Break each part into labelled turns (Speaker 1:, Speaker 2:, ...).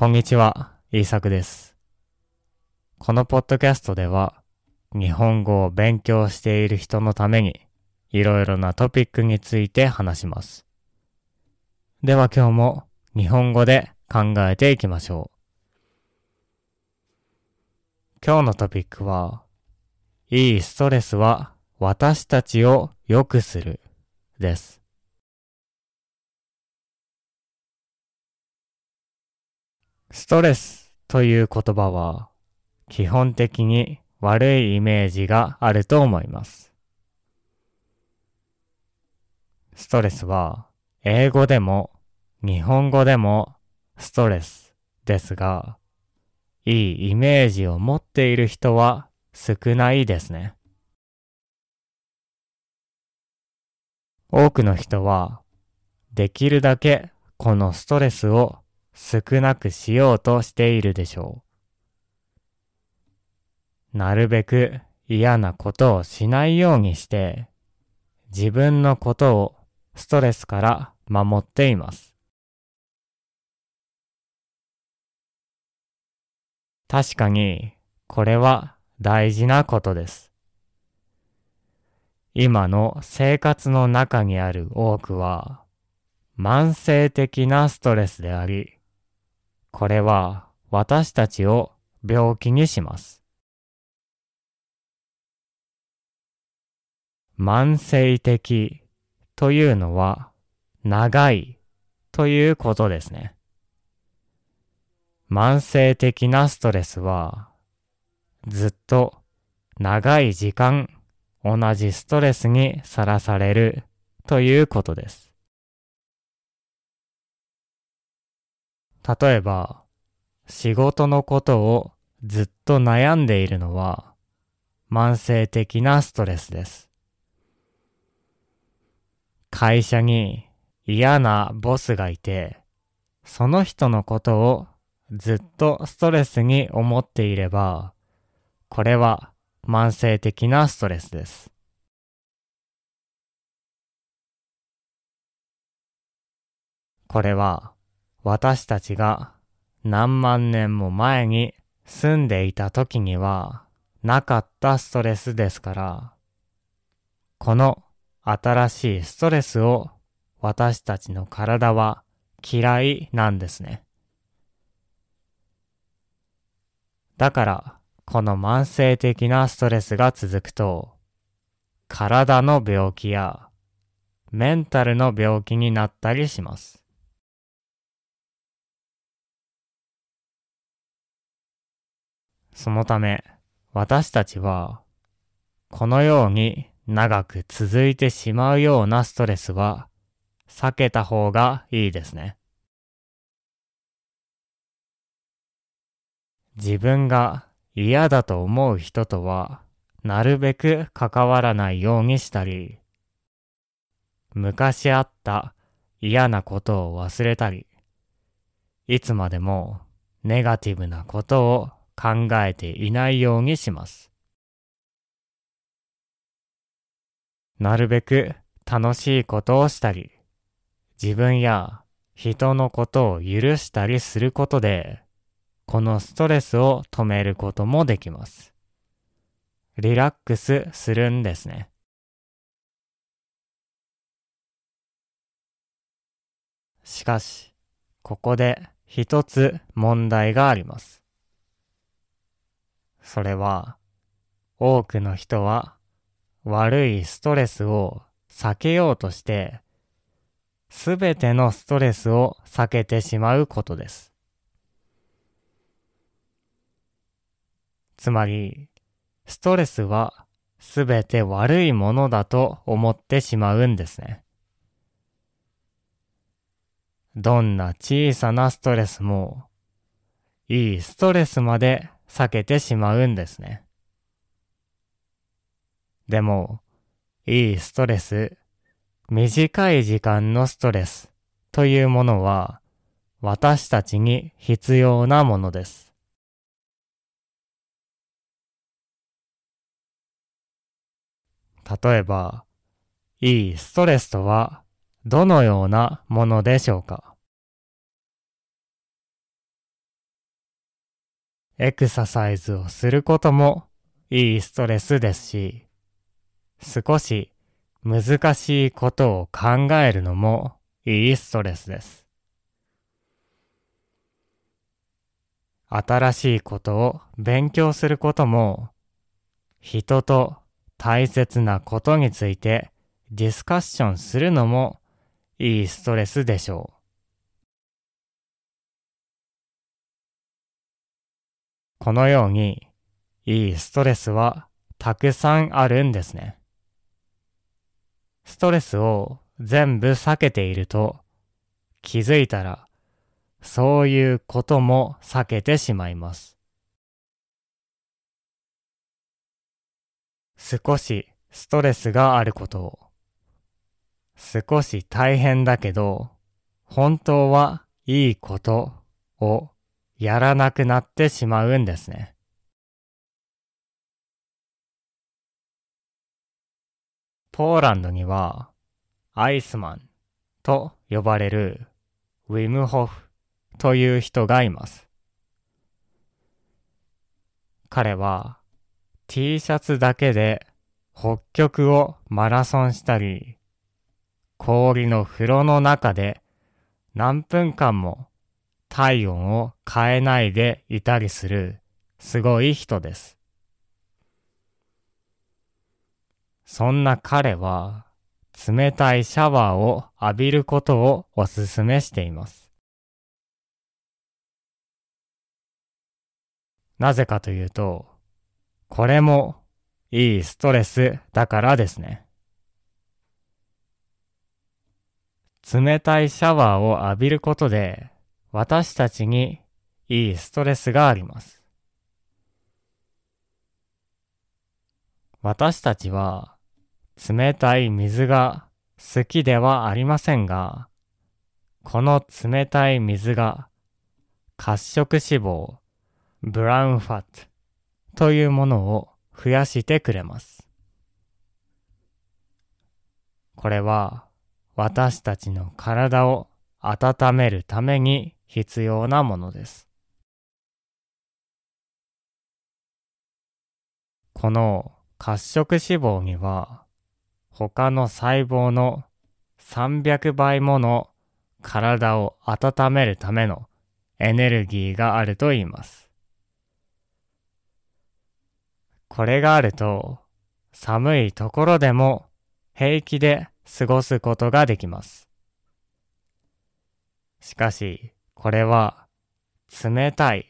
Speaker 1: こんにちは、イーサクです。このポッドキャストでは、日本語を勉強している人のために、いろいろなトピックについて話します。では今日も日本語で考えていきましょう。今日のトピックは、いいストレスは私たちを良くするです。ストレスという言葉は基本的に悪いイメージがあると思います。ストレスは英語でも日本語でもストレスですが、いいイメージを持っている人は少ないですね。多くの人はできるだけこのストレスを少なくしようとしているでしょう。なるべく嫌なことをしないようにして自分のことをストレスから守っています。確かにこれは大事なことです。今の生活の中にある多くは慢性的なストレスであり、これは私たちを病気にします。慢性的というのは長いということですね。慢性的なストレスはずっと長い時間同じストレスにさらされるということです。例えば、仕事のことをずっと悩んでいるのは慢性的なストレスです。会社に嫌なボスがいて、その人のことをずっとストレスに思っていれば、これは慢性的なストレスです。これは私たちが何万年も前に住んでいた時にはなかったストレスですから、この新しいストレスを私たちの体は嫌いなんですね。だから、この慢性的なストレスが続くと、体の病気やメンタルの病気になったりします。そのため、私たちは、このように長く続いてしまうようなストレスは避けた方がいいですね。自分が嫌だと思う人とはなるべく関わらないようにしたり、昔あった嫌なことを忘れたり、いつまでもネガティブなことを考えていないようにします。なるべく楽しいことをしたり、自分や人のことを許したりすることで、このストレスを止めることもできます。リラックスするんですね。しかし、ここで一つ問題があります。それは、多くの人は悪いストレスを避けようとして、すべてのストレスを避けてしまうことです。つまり、ストレスはすべて悪いものだと思ってしまうんですね。どんな小さなストレスも、いいストレスまで避けてしまうんですね。でも、いいストレス、短い時間のストレスというものは私たちに必要なものです。例えば、いいストレスとはどのようなものでしょうか？エクササイズをすることもいいストレスですし、少し難しいことを考えるのもいいストレスです。新しいことを勉強することも、人と大切なことについてディスカッションするのもいいストレスでしょう。このように、いいストレスはたくさんあるんですね。ストレスを全部避けていると、気づいたら、そういうことも避けてしまいます。少しストレスがあることを、少し大変だけど、本当はいいことをやらなくなってしまうんですね。ポーランドにはアイスマンと呼ばれるウィムホフという人がいます。彼は T シャツだけで北極をマラソンしたり、氷の風呂の中で何分間も体温を変えないでいたりするすごい人です。そんな彼は冷たいシャワーを浴びることをお勧めしています。なぜかというと、これもいいストレスだからですね。冷たいシャワーを浴びることで私たちにいいストレスがあります。私たちは冷たい水が好きではありませんが、この冷たい水が褐色脂肪、ブラウンファットというものを増やしてくれます。これは私たちの体を温めるために必要なものです。この褐色脂肪には他の細胞の300倍もの体を温めるためのエネルギーがあると言います。これがあると寒いところでも平気で過ごすことができます。しかし、これは冷たい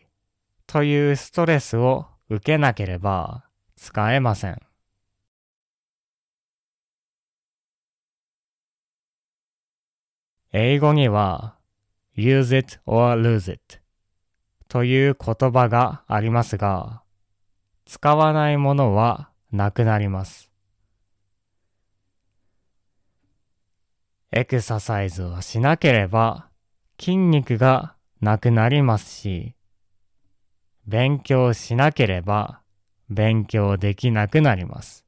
Speaker 1: というストレスを受けなければ使えません。英語には use it or lose it という言葉がありますが、使わないものはなくなります。エクササイズをしなければ筋肉がなくなりますし、勉強しなければ勉強できなくなります。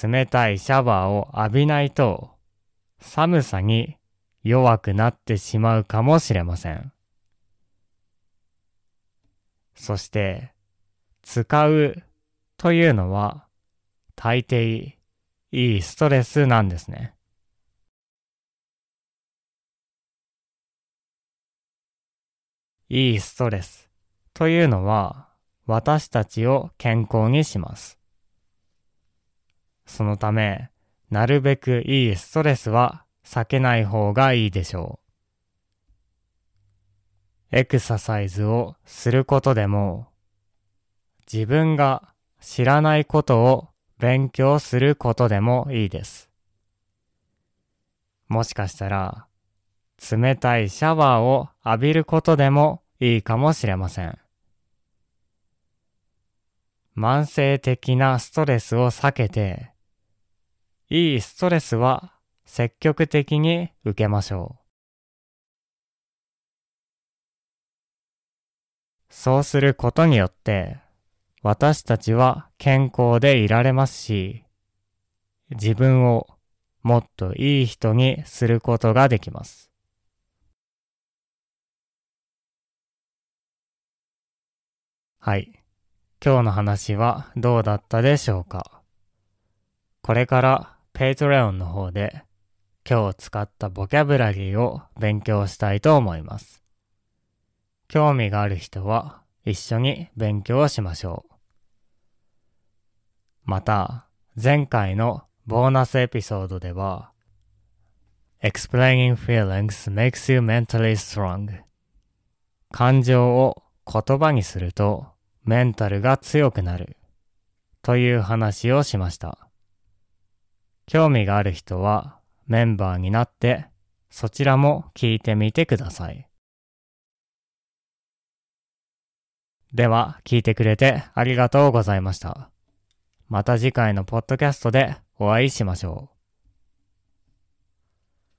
Speaker 1: 冷たいシャワーを浴びないと寒さに弱くなってしまうかもしれません。そして使うというのは大抵いいストレスなんですね。いいストレスというのは私たちを健康にします。そのため、なるべくいいストレスは避けない方がいいでしょう。エクササイズをすることでも、自分が知らないことを勉強することでもいいです。もしかしたら、冷たいシャワーを浴びることでもいいかもしれません。慢性的なストレスを避けて、いいストレスは積極的に受けましょう。そうすることによって、私たちは健康でいられますし、自分をもっといい人にすることができます。はい。今日の話はどうだったでしょうか？これから Patreon の方で今日使ったボキャブラリーを勉強したいと思います。興味がある人は一緒に勉強しましょう。また、前回のボーナスエピソードでは、Explaining feelings makes you mentally strong 感情を言葉にするとメンタルが強くなるという話をしました。興味がある人はメンバーになってそちらも聞いてみてください。では聞いてくれてありがとうございました。また次回のポッドキャストでお会いしましょう。